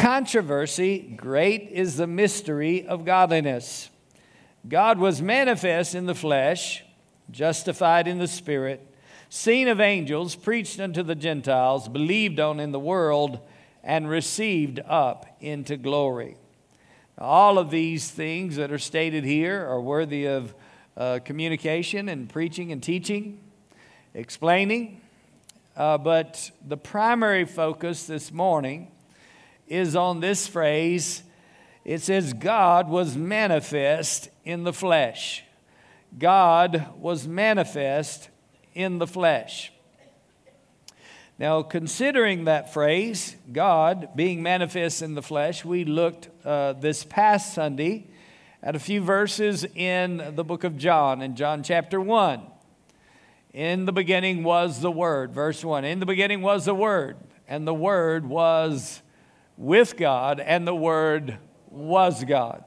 Controversy Great is the mystery of godliness. God was manifest in the flesh, justified in the spirit, seen of angels, preached unto the Gentiles, believed on in the world, and received up into glory. All of these things that are stated here are worthy of uh, communication and preaching and teaching, explaining. Uh, but the primary focus this morning is on this phrase. It says, God was manifest in the flesh. God was manifest in the flesh. Now, considering that phrase, God being manifest in the flesh, we looked uh, this past Sunday at a few verses in the book of John, in John chapter 1. In the beginning was the Word, verse 1. In the beginning was the Word, and the Word was with God, and the Word was God.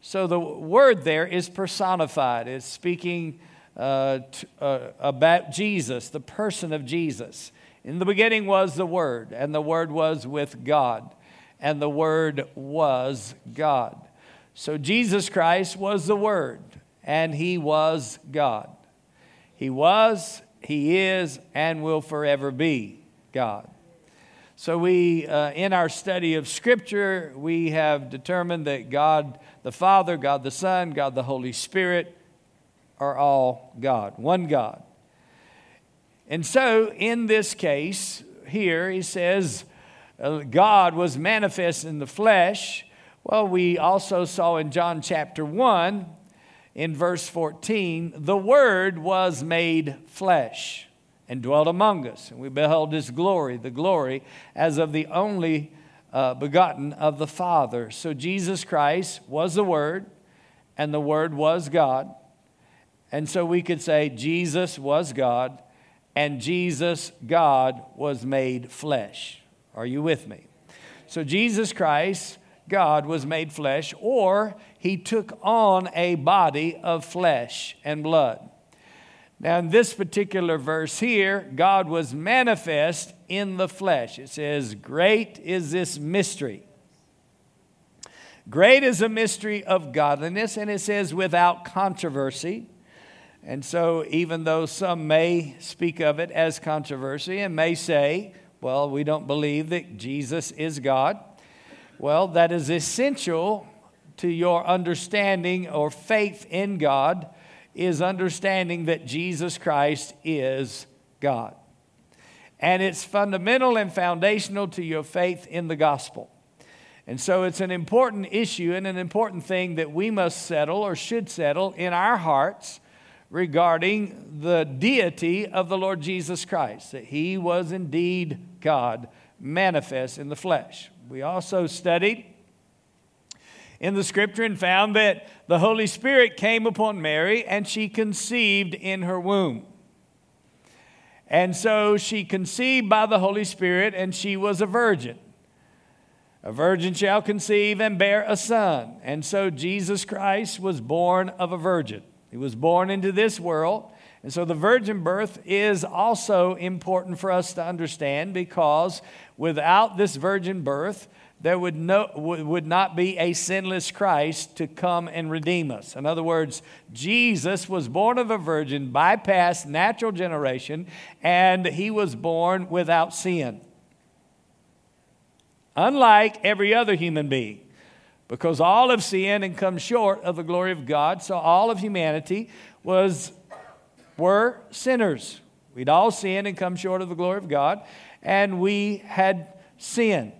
So the word there is personified. It's speaking uh, t- uh, about Jesus, the person of Jesus. In the beginning was the Word, and the Word was with God, and the Word was God. So Jesus Christ was the Word, and He was God. He was, He is, and will forever be God. So, we, uh, in our study of Scripture, we have determined that God the Father, God the Son, God the Holy Spirit are all God, one God. And so, in this case, here he says, uh, God was manifest in the flesh. Well, we also saw in John chapter 1, in verse 14, the Word was made flesh and dwelt among us. And we beheld his glory, the glory as of the only uh, begotten of the Father. So Jesus Christ was the Word, and the Word was God. And so we could say Jesus was God, and Jesus, God, was made flesh. Are you with me? So Jesus Christ, God, was made flesh, or he took on a body of flesh and blood. Now, in this particular verse here, God was manifest in the flesh. It says, Great is this mystery. Great is a mystery of godliness, and it says, without controversy. And so, even though some may speak of it as controversy and may say, well, we don't believe that Jesus is God, well, that is essential to your understanding or faith in God is understanding that Jesus Christ is God. And it's fundamental and foundational to your faith in the gospel. And so it's an important issue and an important thing that we must settle or should settle in our hearts regarding the deity of the Lord Jesus Christ, that he was indeed God manifest in the flesh. We also studied in the scripture and found that the Holy Spirit came upon Mary and she conceived in her womb. And so she conceived by the Holy Spirit and she was a virgin. A virgin shall conceive and bear a son. And so Jesus Christ was born of a virgin. He was born into this world. And so the virgin birth is also important for us to understand because without this virgin birth, there would, no, would not be a sinless Christ to come and redeem us. In other words, Jesus was born of a virgin, bypassed natural generation, and he was born without sin. Unlike every other human being, because all have sinned and come short of the glory of God, so all of humanity was, were sinners. We'd all sinned and come short of the glory of God, and we had sinned.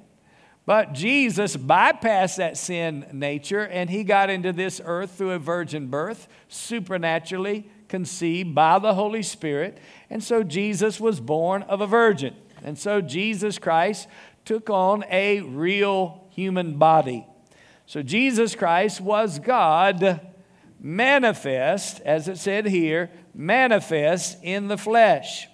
But Jesus bypassed that sin nature and he got into this earth through a virgin birth, supernaturally conceived by the Holy Spirit. And so Jesus was born of a virgin. And so Jesus Christ took on a real human body. So Jesus Christ was God manifest, as it said here, manifest in the flesh.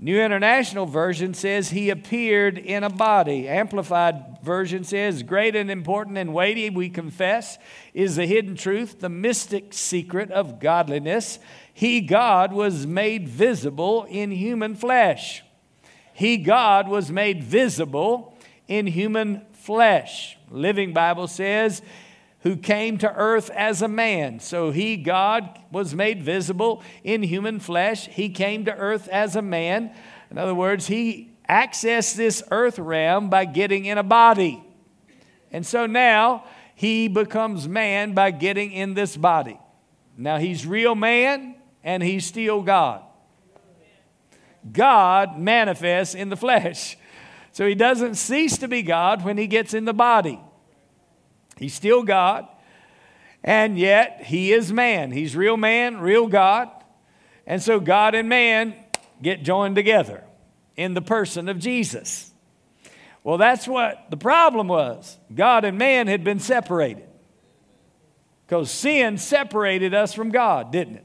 New International Version says he appeared in a body. Amplified Version says, Great and important and weighty, we confess, is the hidden truth, the mystic secret of godliness. He, God, was made visible in human flesh. He, God, was made visible in human flesh. Living Bible says, who came to earth as a man. So he, God, was made visible in human flesh. He came to earth as a man. In other words, he accessed this earth realm by getting in a body. And so now he becomes man by getting in this body. Now he's real man and he's still God. God manifests in the flesh. So he doesn't cease to be God when he gets in the body. He's still God, and yet he is man. He's real man, real God. And so God and man get joined together in the person of Jesus. Well, that's what the problem was. God and man had been separated because sin separated us from God, didn't it?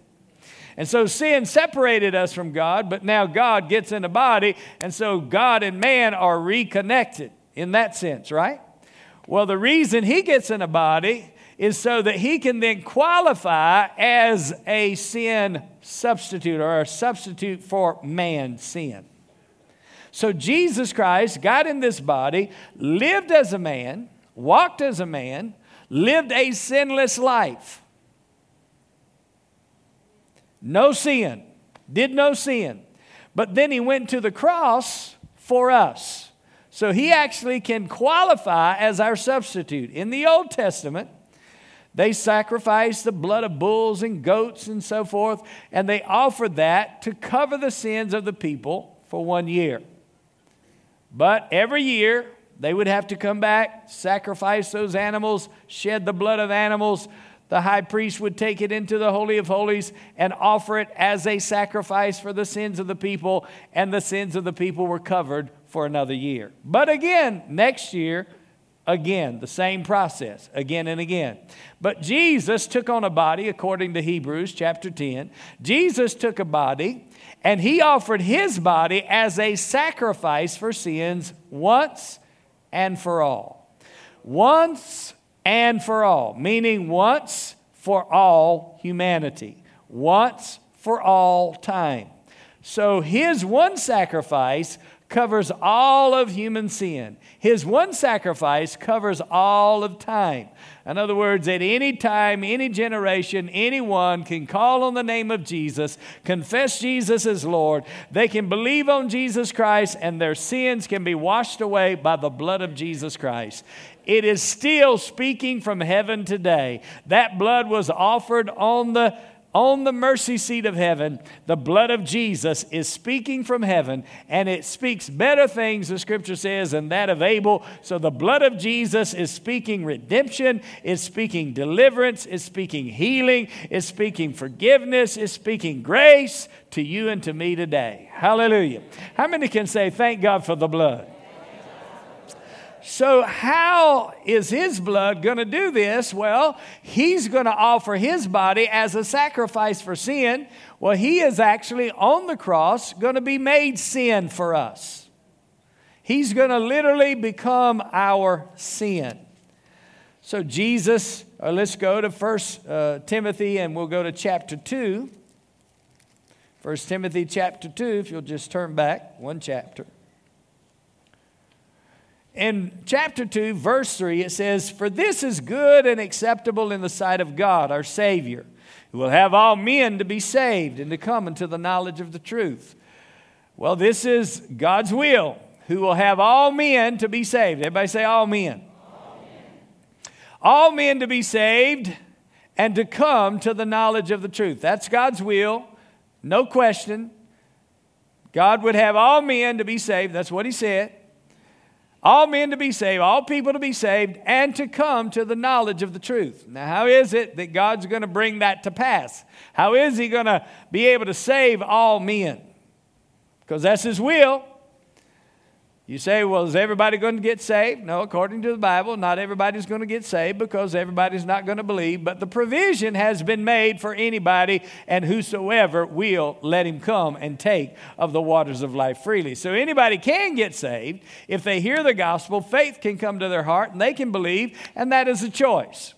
And so sin separated us from God, but now God gets in the body, and so God and man are reconnected in that sense, right? Well, the reason he gets in a body is so that he can then qualify as a sin substitute or a substitute for man's sin. So Jesus Christ got in this body, lived as a man, walked as a man, lived a sinless life. No sin, did no sin. But then he went to the cross for us. So he actually can qualify as our substitute. In the Old Testament, they sacrificed the blood of bulls and goats and so forth, and they offered that to cover the sins of the people for one year. But every year, they would have to come back, sacrifice those animals, shed the blood of animals. The high priest would take it into the Holy of Holies and offer it as a sacrifice for the sins of the people, and the sins of the people were covered for another year. But again, next year, again, the same process, again and again. But Jesus took on a body, according to Hebrews chapter 10. Jesus took a body and he offered his body as a sacrifice for sins once and for all. Once and for all, meaning once for all humanity, once for all time. So his one sacrifice covers all of human sin. His one sacrifice covers all of time. In other words, at any time, any generation, anyone can call on the name of Jesus, confess Jesus as Lord. They can believe on Jesus Christ, and their sins can be washed away by the blood of Jesus Christ. It is still speaking from heaven today. That blood was offered on the on the mercy seat of heaven, the blood of Jesus is speaking from heaven, and it speaks better things, the scripture says, than that of Abel. So the blood of Jesus is speaking redemption, is speaking deliverance, is speaking healing, is speaking forgiveness, is speaking grace to you and to me today. Hallelujah. How many can say, Thank God for the blood? So, how is his blood going to do this? Well, he's going to offer his body as a sacrifice for sin. Well, he is actually on the cross going to be made sin for us. He's going to literally become our sin. So, Jesus, uh, let's go to First uh, Timothy and we'll go to chapter 2. First Timothy chapter 2, if you'll just turn back one chapter. In chapter 2, verse 3, it says, For this is good and acceptable in the sight of God, our Savior, who will have all men to be saved and to come into the knowledge of the truth. Well, this is God's will, who will have all men to be saved. Everybody say, All men. All men, all men to be saved and to come to the knowledge of the truth. That's God's will, no question. God would have all men to be saved. That's what He said all men to be saved, all people to be saved, and to come to the knowledge of the truth. Now, how is it that God's going to bring that to pass? How is He going to be able to save all men? Because that's His will. You say, well, is everybody going to get saved? No, according to the Bible, not everybody's going to get saved because everybody's not going to believe. But the provision has been made for anybody, and whosoever will let him come and take of the waters of life freely. So anybody can get saved. If they hear the gospel, faith can come to their heart and they can believe, and that is a choice.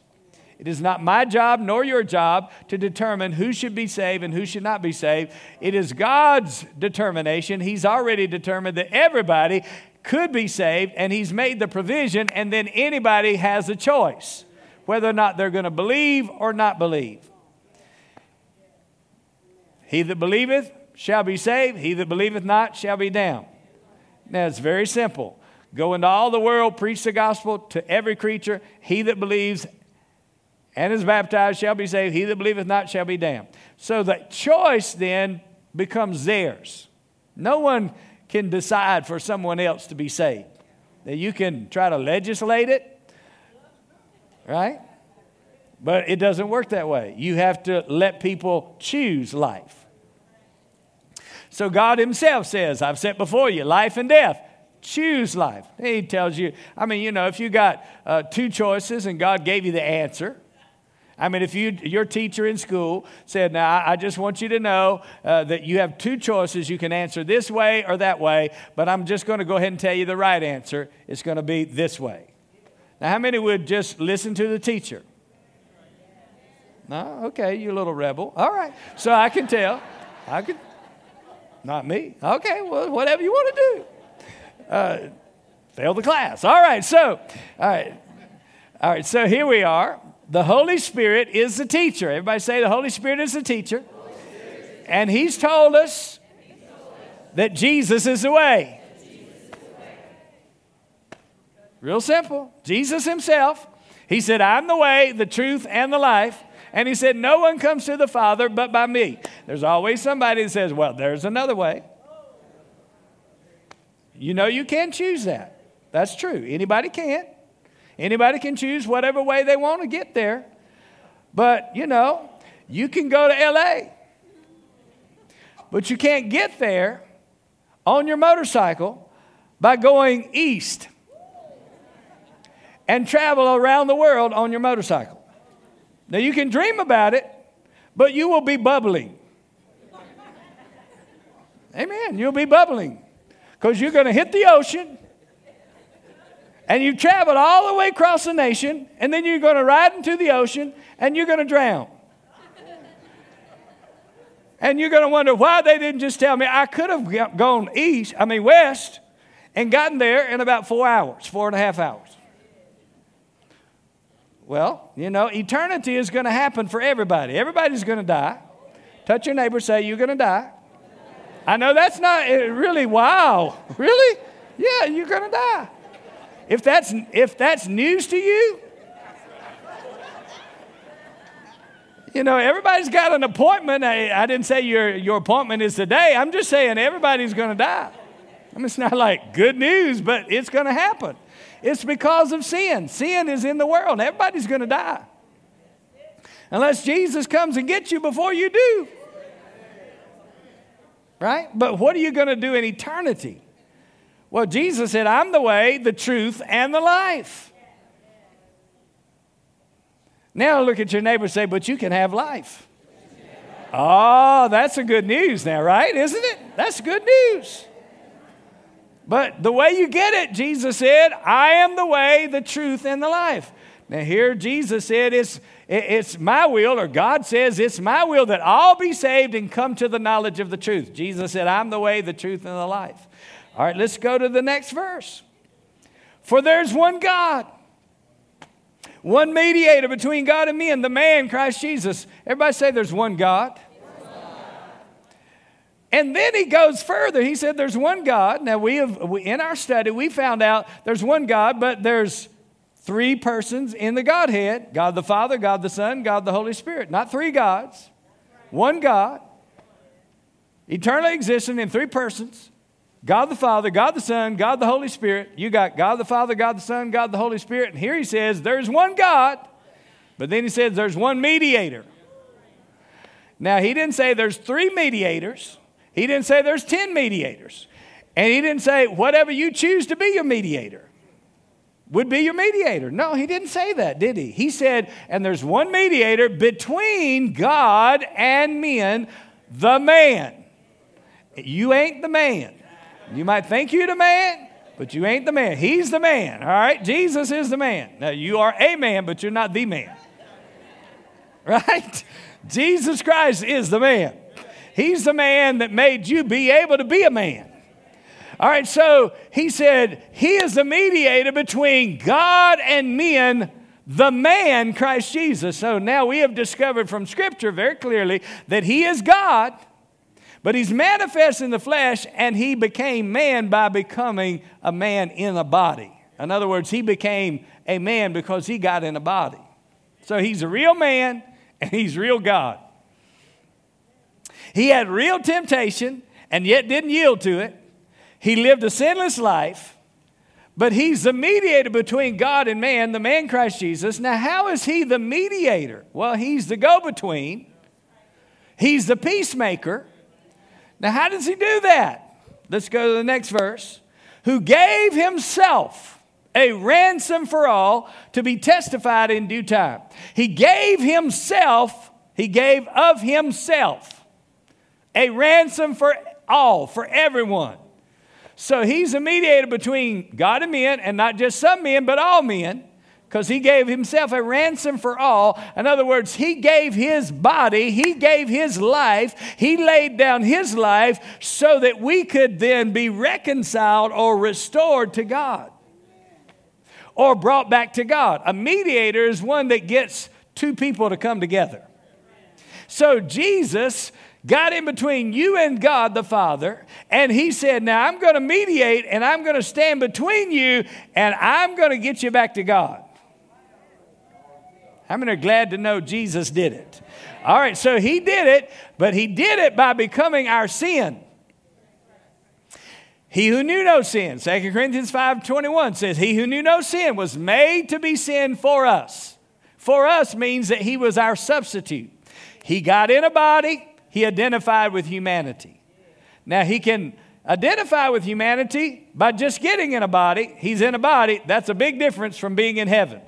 It is not my job nor your job to determine who should be saved and who should not be saved. It is God's determination. He's already determined that everybody could be saved, and He's made the provision, and then anybody has a choice whether or not they're going to believe or not believe. He that believeth shall be saved, he that believeth not shall be damned. Now it's very simple. Go into all the world, preach the gospel to every creature. He that believes and is baptized shall be saved. He that believeth not shall be damned. So the choice then becomes theirs. No one can decide for someone else to be saved. That you can try to legislate it, right? But it doesn't work that way. You have to let people choose life. So God Himself says, I've set before you life and death. Choose life. He tells you, I mean, you know, if you got uh, two choices and God gave you the answer, I mean, if you, your teacher in school said, Now, I just want you to know uh, that you have two choices. You can answer this way or that way, but I'm just going to go ahead and tell you the right answer. It's going to be this way. Now, how many would just listen to the teacher? No? Okay, you little rebel. All right. So I can tell. I could. Not me. Okay, well, whatever you want to do. Uh, fail the class. All right, so, all right. All right, so here we are. The Holy Spirit is the teacher. Everybody say the Holy Spirit is the teacher. And He's told us that Jesus is the way. Real simple. Jesus Himself. He said, I'm the way, the truth, and the life. And He said, No one comes to the Father but by me. There's always somebody that says, Well, there's another way. You know, you can choose that. That's true. Anybody can. Anybody can choose whatever way they want to get there. But, you know, you can go to LA, but you can't get there on your motorcycle by going east and travel around the world on your motorcycle. Now, you can dream about it, but you will be bubbling. Amen. You'll be bubbling because you're going to hit the ocean and you've traveled all the way across the nation, and then you're going to ride into the ocean and you're going to drown. and you're going to wonder why they didn't just tell me I could have gone east, I mean west, and gotten there in about four hours, four and a half hours. Well, you know, eternity is going to happen for everybody. Everybody's going to die. Touch your neighbor, say, You're going to die. I know that's not eh, really wow. Really? Yeah, you're going to die. If that's, if that's news to you, you know, everybody's got an appointment. I, I, didn't say your, your appointment is today. I'm just saying everybody's going to die. I mean, it's not like good news, but it's going to happen. It's because of sin. Sin is in the world. Everybody's going to die. Unless Jesus comes and gets you before you do. Right? But what are you going to do in eternity? Well, Jesus said, I'm the way, the truth, and the life. Now look at your neighbor and say, But you can have life. Oh, that's a good news now, right? Isn't it? That's good news. But the way you get it, Jesus said, I am the way, the truth, and the life. Now, here Jesus said, it's, it's my will, or God says, it's my will that all be saved and come to the knowledge of the truth. Jesus said, I'm the way, the truth, and the life. All right, let's go to the next verse. For there's one God, one mediator between God and men, the man, Christ Jesus. Everybody say there's one God. And then he goes further. He said, There's one God. Now, we have, we, in our study, we found out there's one God, but there's three persons in the Godhead God the Father, God the Son, God the Holy Spirit. Not three gods, one God, eternally existing in three persons. God the Father, God the Son, God the Holy Spirit. You got God the Father, God the Son, God the Holy Spirit. And here he says, there's one God, but then he says there's one mediator. Now, he didn't say there's three mediators, he didn't say there's 10 mediators. And he didn't say whatever you choose to be your mediator would be your mediator. No, he didn't say that, did he? He said, and there's one mediator between God and men, the man. You ain't the man. You might think you're the man, but you ain't the man. He's the man, all right? Jesus is the man. Now, you are a man, but you're not the man, right? Jesus Christ is the man. He's the man that made you be able to be a man. All right, so he said, He is the mediator between God and men, the man, Christ Jesus. So now we have discovered from Scripture very clearly that He is God, but He's manifest in the flesh, and He became man by becoming a man in a body. In other words, He became a man because He got in a body. So He's a real man, and He's real God. He had real temptation and yet didn't yield to it. He lived a sinless life, but he's the mediator between God and man, the man Christ Jesus. Now, how is he the mediator? Well, he's the go between, he's the peacemaker. Now, how does he do that? Let's go to the next verse. Who gave himself a ransom for all to be testified in due time. He gave himself, he gave of himself a ransom for all, for everyone. So he's a mediator between God and men, and not just some men, but all men, because he gave himself a ransom for all. In other words, he gave his body, he gave his life, he laid down his life so that we could then be reconciled or restored to God or brought back to God. A mediator is one that gets two people to come together. So Jesus got in between you and God the Father, and He said, Now I'm going to mediate and I'm going to stand between you and I'm going to get you back to God. How many are glad to know Jesus did it? All right, so He did it, but He did it by becoming our sin. He who knew no sin, 2 Corinthians 5 21 says, He who knew no sin was made to be sin for us. For us means that He was our substitute. He got in a body, he identified with humanity. Now, he can identify with humanity by just getting in a body. He's in a body. That's a big difference from being in heaven.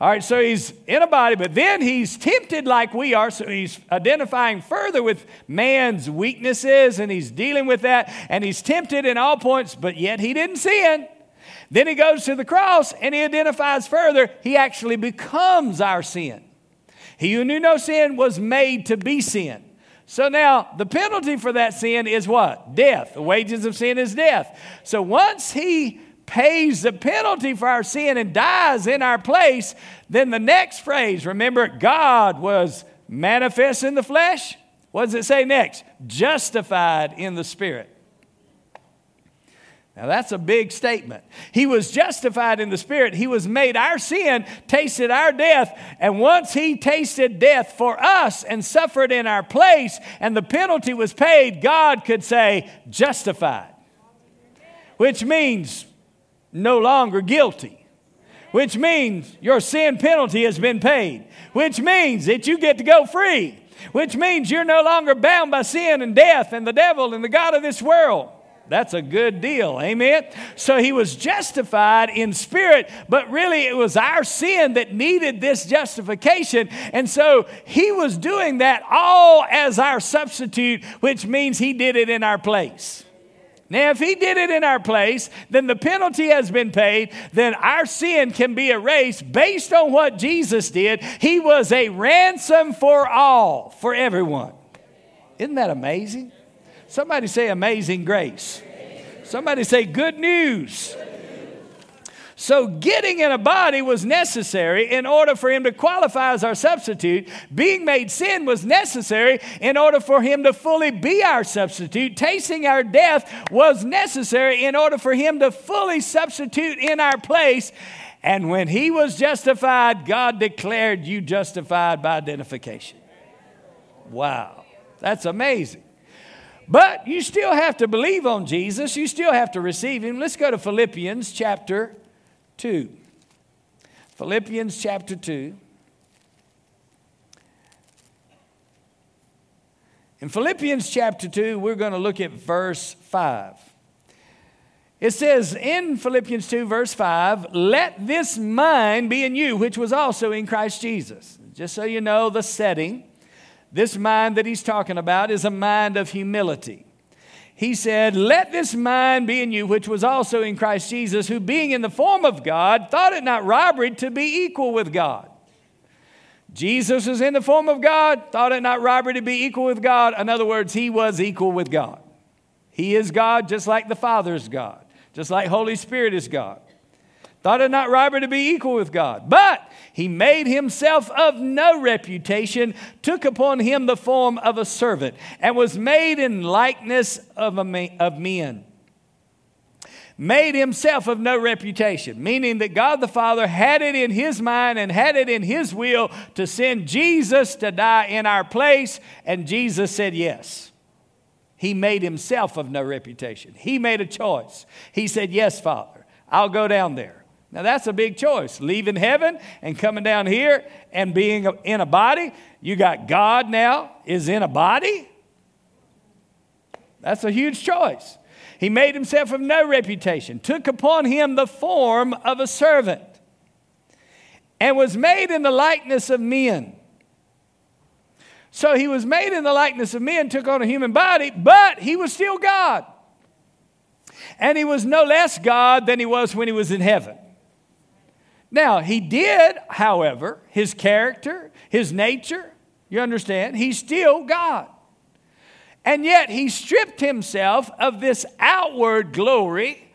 All right, so he's in a body, but then he's tempted like we are. So he's identifying further with man's weaknesses and he's dealing with that. And he's tempted in all points, but yet he didn't sin. Then he goes to the cross and he identifies further. He actually becomes our sin. He who knew no sin was made to be sin. So now the penalty for that sin is what? Death. The wages of sin is death. So once he pays the penalty for our sin and dies in our place, then the next phrase, remember, God was manifest in the flesh. What does it say next? Justified in the spirit. Now, that's a big statement. He was justified in the Spirit. He was made our sin, tasted our death. And once He tasted death for us and suffered in our place, and the penalty was paid, God could say, justified, which means no longer guilty, which means your sin penalty has been paid, which means that you get to go free, which means you're no longer bound by sin and death and the devil and the God of this world. That's a good deal. Amen. So he was justified in spirit, but really it was our sin that needed this justification. And so he was doing that all as our substitute, which means he did it in our place. Now, if he did it in our place, then the penalty has been paid, then our sin can be erased based on what Jesus did. He was a ransom for all, for everyone. Isn't that amazing? Somebody say amazing grace. Somebody say good news. So, getting in a body was necessary in order for him to qualify as our substitute. Being made sin was necessary in order for him to fully be our substitute. Tasting our death was necessary in order for him to fully substitute in our place. And when he was justified, God declared you justified by identification. Wow, that's amazing. But you still have to believe on Jesus. You still have to receive Him. Let's go to Philippians chapter 2. Philippians chapter 2. In Philippians chapter 2, we're going to look at verse 5. It says in Philippians 2, verse 5, let this mind be in you, which was also in Christ Jesus. Just so you know the setting. This mind that he's talking about is a mind of humility. He said, Let this mind be in you, which was also in Christ Jesus, who being in the form of God, thought it not robbery to be equal with God. Jesus was in the form of God, thought it not robbery to be equal with God. In other words, he was equal with God. He is God just like the Father is God, just like Holy Spirit is God. Thought it not robbery to be equal with God. But he made himself of no reputation, took upon him the form of a servant, and was made in likeness of, a, of men. Made himself of no reputation, meaning that God the Father had it in his mind and had it in his will to send Jesus to die in our place, and Jesus said yes. He made himself of no reputation. He made a choice. He said, Yes, Father, I'll go down there. Now, that's a big choice. Leaving heaven and coming down here and being in a body. You got God now is in a body. That's a huge choice. He made himself of no reputation, took upon him the form of a servant, and was made in the likeness of men. So he was made in the likeness of men, took on a human body, but he was still God. And he was no less God than he was when he was in heaven. Now, he did, however, his character, his nature, you understand, he's still God. And yet he stripped himself of this outward glory.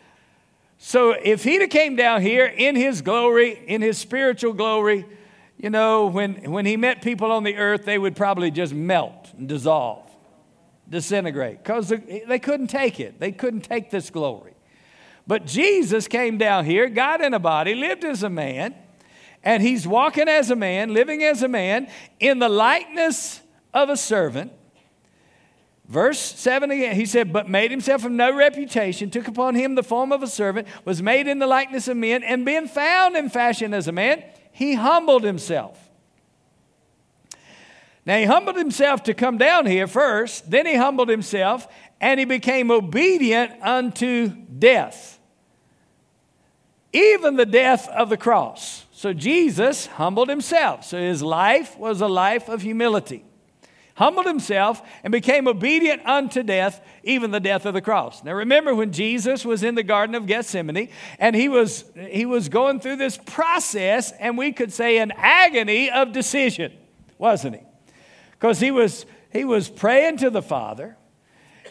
So if he'd have came down here in his glory, in his spiritual glory, you know, when, when he met people on the earth, they would probably just melt and dissolve, disintegrate, because they couldn't take it. They couldn't take this glory. But Jesus came down here, got in a body, lived as a man, and he's walking as a man, living as a man, in the likeness of a servant. Verse 7 again, he said, But made himself of no reputation, took upon him the form of a servant, was made in the likeness of men, and being found in fashion as a man, he humbled himself. Now, he humbled himself to come down here first, then he humbled himself, and he became obedient unto death, even the death of the cross. So Jesus humbled himself. So his life was a life of humility. Humbled himself and became obedient unto death, even the death of the cross. Now remember when Jesus was in the Garden of Gethsemane and he was, he was going through this process, and we could say an agony of decision, wasn't he? Because he was, he was praying to the Father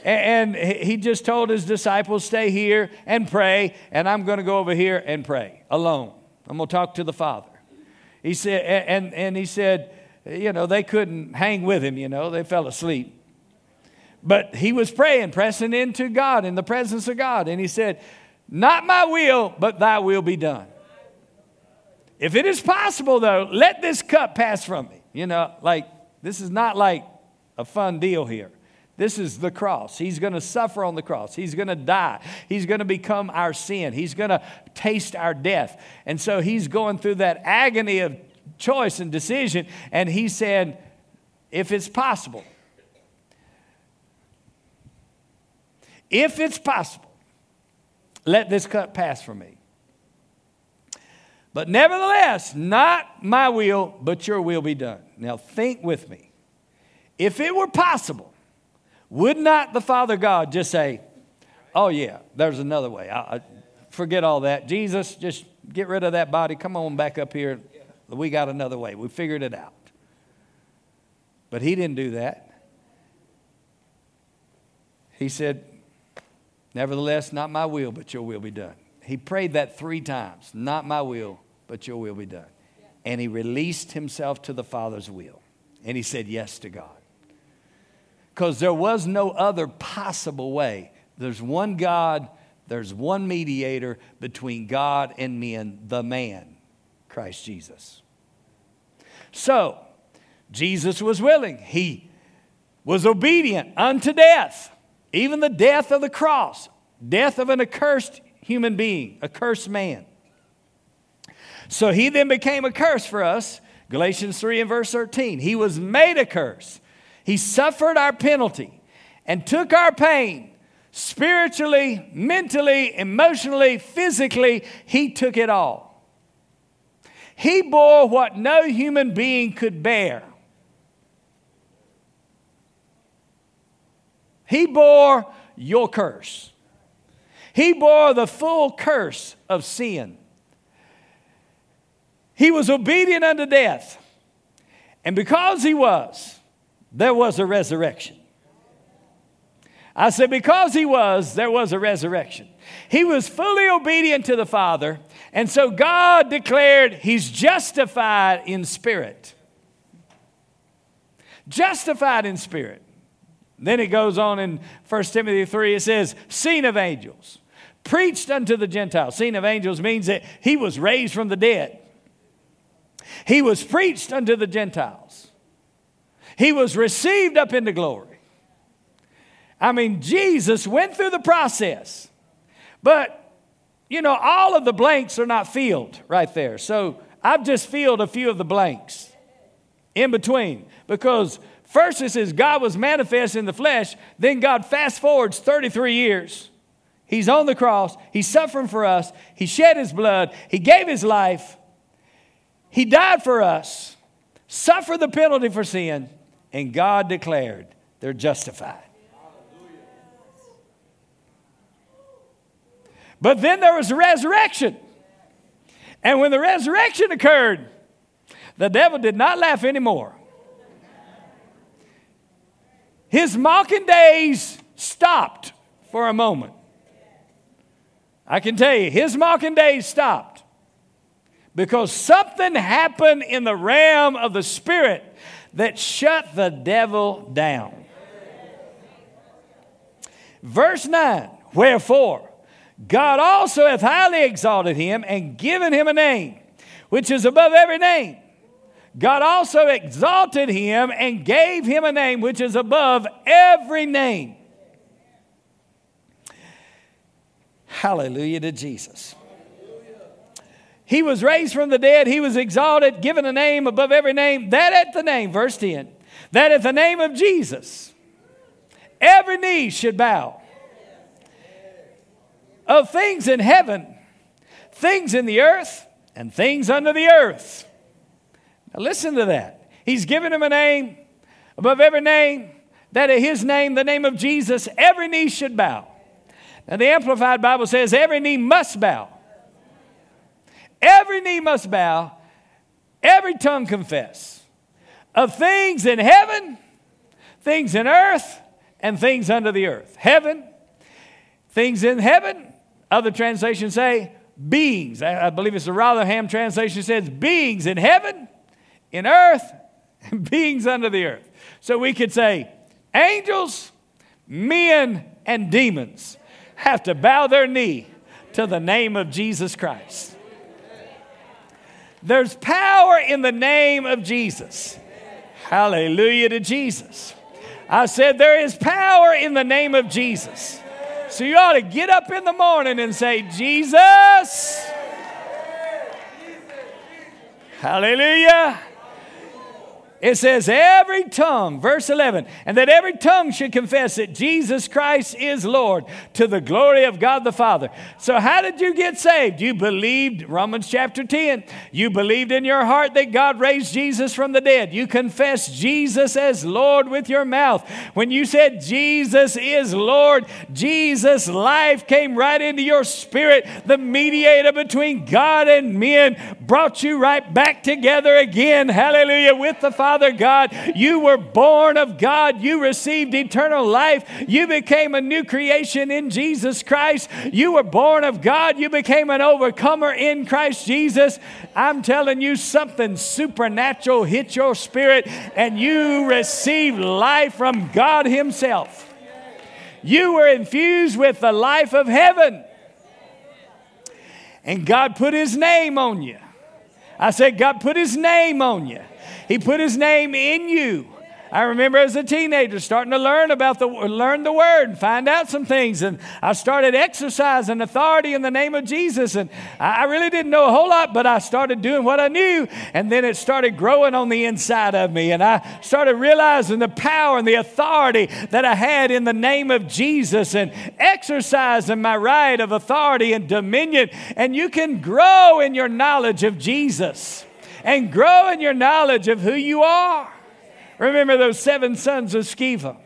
and he just told his disciples, Stay here and pray, and I'm going to go over here and pray alone. I'm going to talk to the Father. He said, and, and he said, you know, they couldn't hang with him, you know, they fell asleep. But he was praying, pressing into God in the presence of God. And he said, Not my will, but thy will be done. If it is possible, though, let this cup pass from me. You know, like, this is not like a fun deal here. This is the cross. He's going to suffer on the cross. He's going to die. He's going to become our sin. He's going to taste our death. And so he's going through that agony of choice and decision. And he said, if it's possible, if it's possible, let this cup pass from me. But nevertheless, not my will, but your will be done. Now think with me. If it were possible, would not the Father God just say, Oh, yeah, there's another way. I, I, forget all that. Jesus, just get rid of that body. Come on back up here. We got another way. We figured it out. But he didn't do that. He said, Nevertheless, not my will, but your will be done. He prayed that three times Not my will, but your will be done. And he released himself to the Father's will. And he said yes to God because there was no other possible way. There's one God, there's one mediator between God and men, the man, Christ Jesus. So, Jesus was willing. He was obedient unto death, even the death of the cross, death of an accursed human being, a cursed man. So he then became a curse for us. Galatians 3 and verse 13. He was made a curse he suffered our penalty and took our pain spiritually, mentally, emotionally, physically. He took it all. He bore what no human being could bear. He bore your curse. He bore the full curse of sin. He was obedient unto death. And because he was, there was a resurrection. I said, because he was, there was a resurrection. He was fully obedient to the Father, and so God declared he's justified in spirit. Justified in spirit. Then it goes on in 1 Timothy 3, it says, seen of angels, preached unto the Gentiles. Seen of angels means that he was raised from the dead. He was preached unto the Gentiles. He was received up into glory. I mean, Jesus went through the process, but you know, all of the blanks are not filled right there. So I've just filled a few of the blanks in between because first it says God was manifest in the flesh, then God fast forwards 33 years. He's on the cross, He's suffering for us, He shed His blood, He gave His life, He died for us, suffered the penalty for sin, and God declared they're justified. But then there was a resurrection. And when the resurrection occurred, the devil did not laugh anymore. His mocking days stopped for a moment. I can tell you, his mocking days stopped because something happened in the realm of the spirit that shut the devil down. Verse 9 Wherefore, God also hath highly exalted him and given him a name which is above every name. God also exalted him and gave him a name which is above every name. Hallelujah to Jesus. He was raised from the dead. He was exalted, given a name above every name. That at the name, verse 10, that at the name of Jesus, every knee should bow of things in heaven, things in the earth, and things under the earth. Now listen to that. He's given him a name above every name, that at his name, the name of Jesus, every knee should bow. Now the Amplified Bible says every knee must bow. Every knee must bow, every tongue confess of things in heaven, things in earth, and things under the earth. Heaven, things in heaven, other translations say beings. I believe it's the Rotherham translation says beings in heaven, in earth, and beings under the earth. So we could say angels, men, and demons have to bow their knee to the name of Jesus Christ. There's power in the name of Jesus. Hallelujah to Jesus. I said, There is power in the name of Jesus. So you ought to get up in the morning and say, Jesus. Hallelujah. It says, every tongue, verse 11, and that every tongue should confess that Jesus Christ is Lord to the glory of God the Father. So, how did you get saved? You believed, Romans chapter 10, you believed in your heart that God raised Jesus from the dead. You confessed Jesus as Lord with your mouth. When you said Jesus is Lord, Jesus' life came right into your spirit. The mediator between God and men brought you right back together again. Hallelujah. With the Father. Father God. You were born of God. You received eternal life. You became a new creation in Jesus Christ. You were born of God. You became an overcomer in Christ Jesus. I'm telling you, something supernatural hit your spirit and you received life from God Himself. You were infused with the life of heaven. And God put His name on you. I said, God put His name on you. He put his name in you. I remember as a teenager starting to learn about the learn the word and find out some things, and I started exercising authority in the name of Jesus. And I really didn't know a whole lot, but I started doing what I knew, and then it started growing on the inside of me, and I started realizing the power and the authority that I had in the name of Jesus, and exercising my right of authority and dominion. And you can grow in your knowledge of Jesus and grow in your knowledge of who you are. Remember those seven sons of Sceva?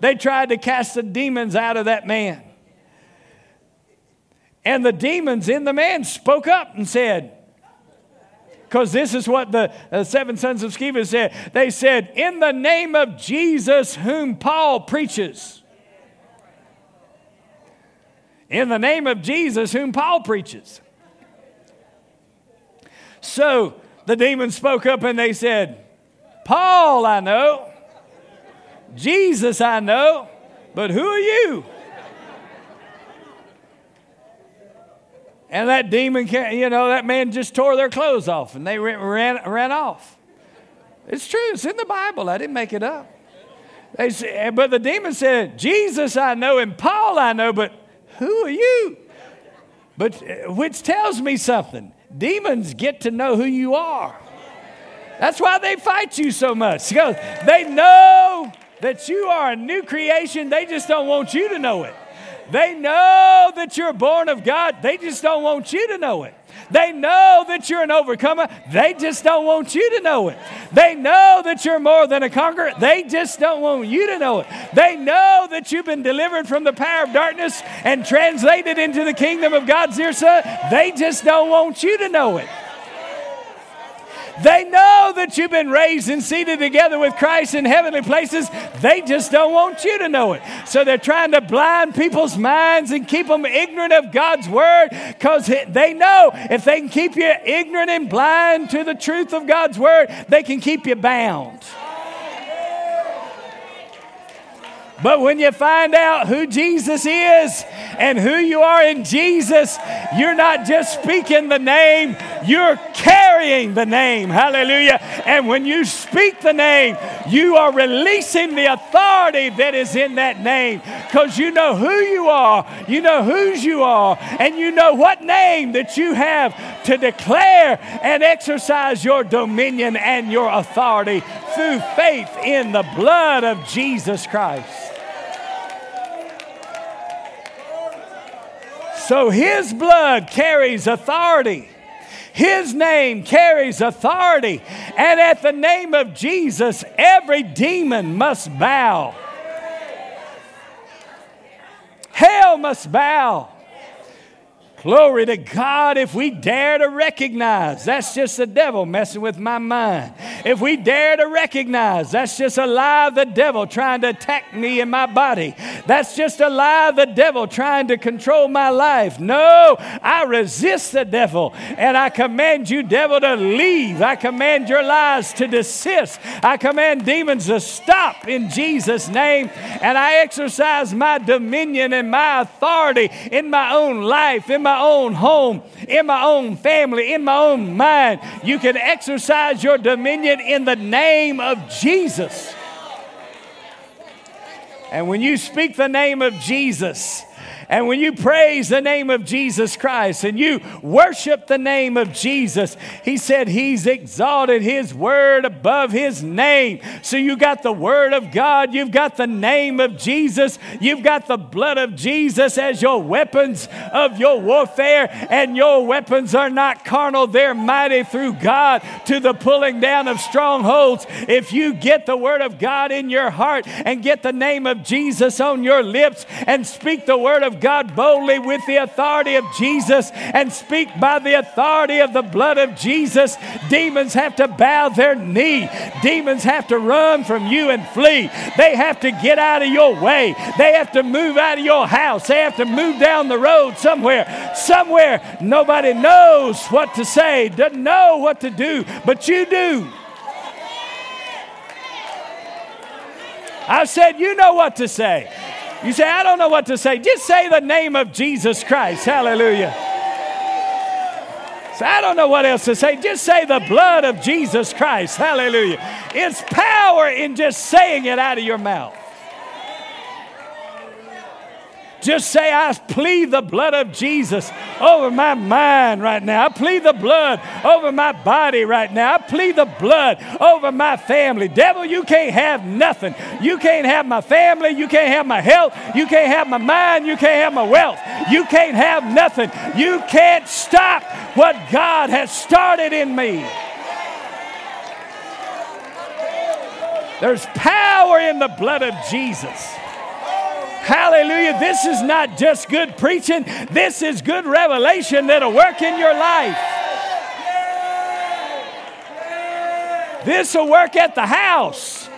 They tried to cast the demons out of that man. And the demons in the man spoke up and said, because this is what the uh, seven sons of Sceva said. They said, In the name of Jesus, whom Paul preaches. In the name of Jesus, whom Paul preaches. So the demons spoke up and they said, Paul, I know. Jesus, I know. But who are you? And that demon, you know, that man just tore their clothes off and they ran, ran off. It's true, it's in the Bible. I didn't make it up. They said, but the demon said, Jesus I know and Paul I know, but who are you? But uh, which tells me something. Demons get to know who you are. That's why they fight you so much. Because they know that you are a new creation. They just don't want you to know it. They know that you're born of God. They just don't want you to know it. They know that you're an overcomer. They just don't want you to know it. They know that you're more than a conqueror. They just don't want you to know it. They know that you've been delivered from the power of darkness and translated into the kingdom of God's dear Son. They just don't want you to know it. They know that you've been raised and seated together with Christ in heavenly places. They just don't want you to know it. So they're trying to blind people's minds and keep them ignorant of God's word because they know if they can keep you ignorant and blind to the truth of God's word, they can keep you bound. But when you find out who Jesus is and who you are in Jesus, you're not just speaking the name, you're carrying the name. Hallelujah. And when you speak the name, you are releasing the authority that is in that name because you know who you are, you know whose you are, and you know what name that you have to declare and exercise your dominion and your authority through faith in the blood of Jesus Christ. So his blood carries authority. His name carries authority. And at the name of Jesus, every demon must bow. Hell must bow. Glory to God. If we dare to recognize that's just the devil messing with my mind. If we dare to recognize that's just a lie of the devil trying to attack me and my body. That's just a lie of the devil trying to control my life. No, I resist the devil and I command you, devil, to leave. I command your lies to desist. I command demons to stop in Jesus' name. And I exercise my dominion and my authority in my own life, in my my own home, in my own family, in my own mind. You can exercise your dominion in the name of Jesus. And when you speak the name of Jesus, and when you praise the name of Jesus Christ and you worship the name of Jesus, he said he's exalted his word above his name. So you got the word of God, you've got the name of Jesus, you've got the blood of Jesus as your weapons of your warfare, and your weapons are not carnal, they're mighty through God to the pulling down of strongholds. If you get the word of God in your heart and get the name of Jesus on your lips and speak the word of God boldly with the authority of Jesus and speak by the authority of the blood of Jesus, demons have to bow their knee. Demons have to run from you and flee. They have to get out of your way. They have to move out of your house. They have to move down the road somewhere. Somewhere nobody knows what to say, doesn't know what to do, but you do. I said, You know what to say. You say, I don't know what to say. Just say the name of Jesus Christ. Hallelujah. So I don't know what else to say. Just say the blood of Jesus Christ. Hallelujah. It's power in just saying it out of your mouth. Just say, I plead the blood of Jesus over my mind right now. I plead the blood over my body right now. I plead the blood over my family. Devil, you can't have nothing. You can't have my family. You can't have my health. You can't have my mind. You can't have my wealth. You can't have nothing. You can't stop what God has started in me. There's power in the blood of Jesus. Hallelujah. This is not just good preaching, this is good revelation that'll work in your life. This will work at the house.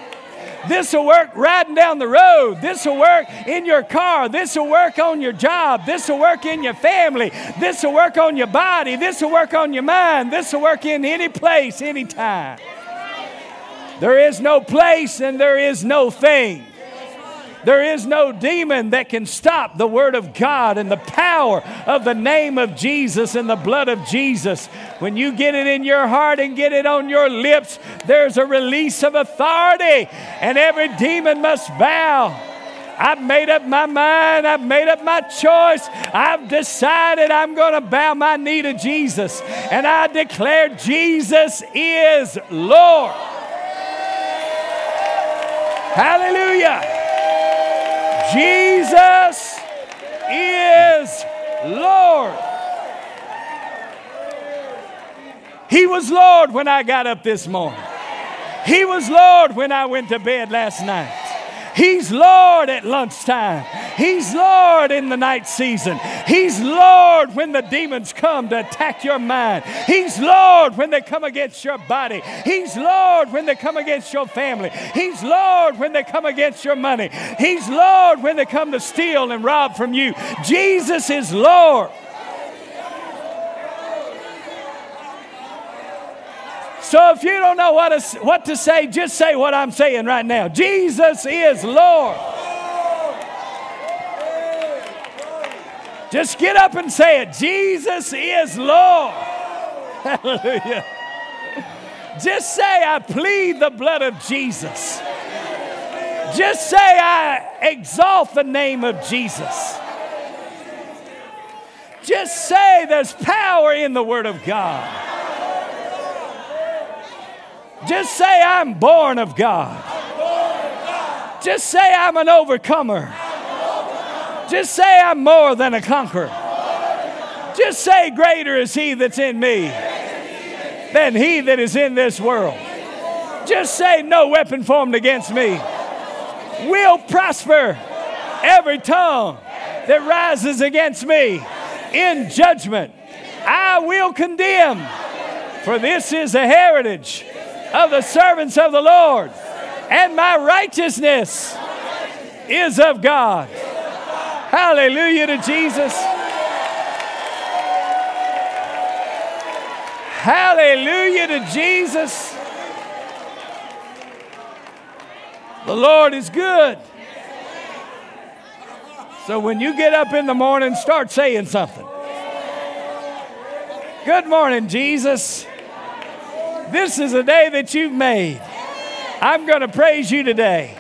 This will work riding down the road. This will work in your car. This will work on your job. This will work in your family. This will work on your body. This will work on your mind. This will work in any place, anytime. There is no place and there is no thing there is no demon that can stop the Word of God and the power of the name of Jesus and the blood of Jesus. When you get it in your heart and get it on your lips, there's a release of authority, and every demon must bow. I've made up my mind. I've made up my choice. I've decided I'm going to bow my knee to Jesus. And I declare Jesus is Lord. Hallelujah. Jesus is Lord. He was Lord when I got up this morning. He was Lord when I went to bed last night. He's Lord at lunchtime. He's Lord in the night season. He's Lord when the demons come to attack your mind. He's Lord when they come against your body. He's Lord when they come against your family. He's Lord when they come against your money. He's Lord when they come to steal and rob from you. Jesus is Lord. So if you don't know what to, what to say, just say what I'm saying right now Jesus is Lord. Just get up and say it Jesus is Lord. Hallelujah. Just say, I plead the blood of Jesus. Just say, I exalt the name of Jesus. Just say, there's power in the Word of God. Just say, I'm born of God. Just say, I'm an overcomer. Just say, I'm more than a conqueror. Just say, Greater is He that's in me than He that is in this world. Just say, No weapon formed against me will prosper. Every tongue that rises against me in judgment, I will condemn. For this is a heritage of the servants of the Lord, and my righteousness is of God. Hallelujah to Jesus. Hallelujah to Jesus. The Lord is good. So when you get up in the morning, start saying something. Good morning, Jesus. This is a day that you've made. I'm going to praise you today.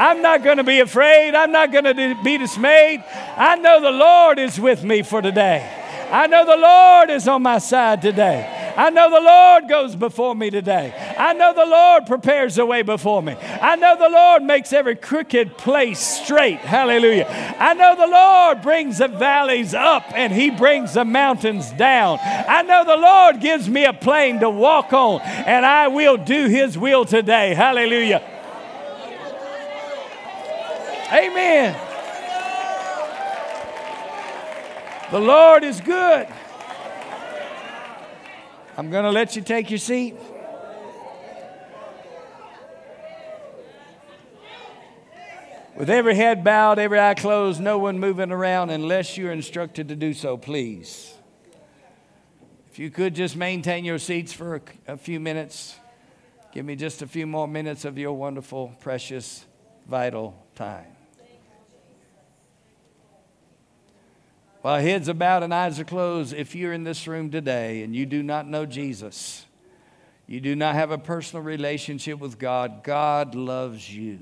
I'm not going to be afraid. I'm not going to be dismayed. I know the Lord is with me for today. I know the Lord is on my side today. I know the Lord goes before me today. I know the Lord prepares the way before me. I know the Lord makes every crooked place straight. Hallelujah. I know the Lord brings the valleys up and He brings the mountains down. I know the Lord gives me a plane to walk on and I will do His will today. Hallelujah. Amen. The Lord is good. I'm going to let you take your seat. With every head bowed, every eye closed, no one moving around unless you're instructed to do so, please. If you could just maintain your seats for a, few minutes, give me just a few more minutes of your wonderful, precious, vital time. While heads are bowed and eyes are closed, if you're in this room today and you do not know Jesus, you do not have a personal relationship with God, God loves you.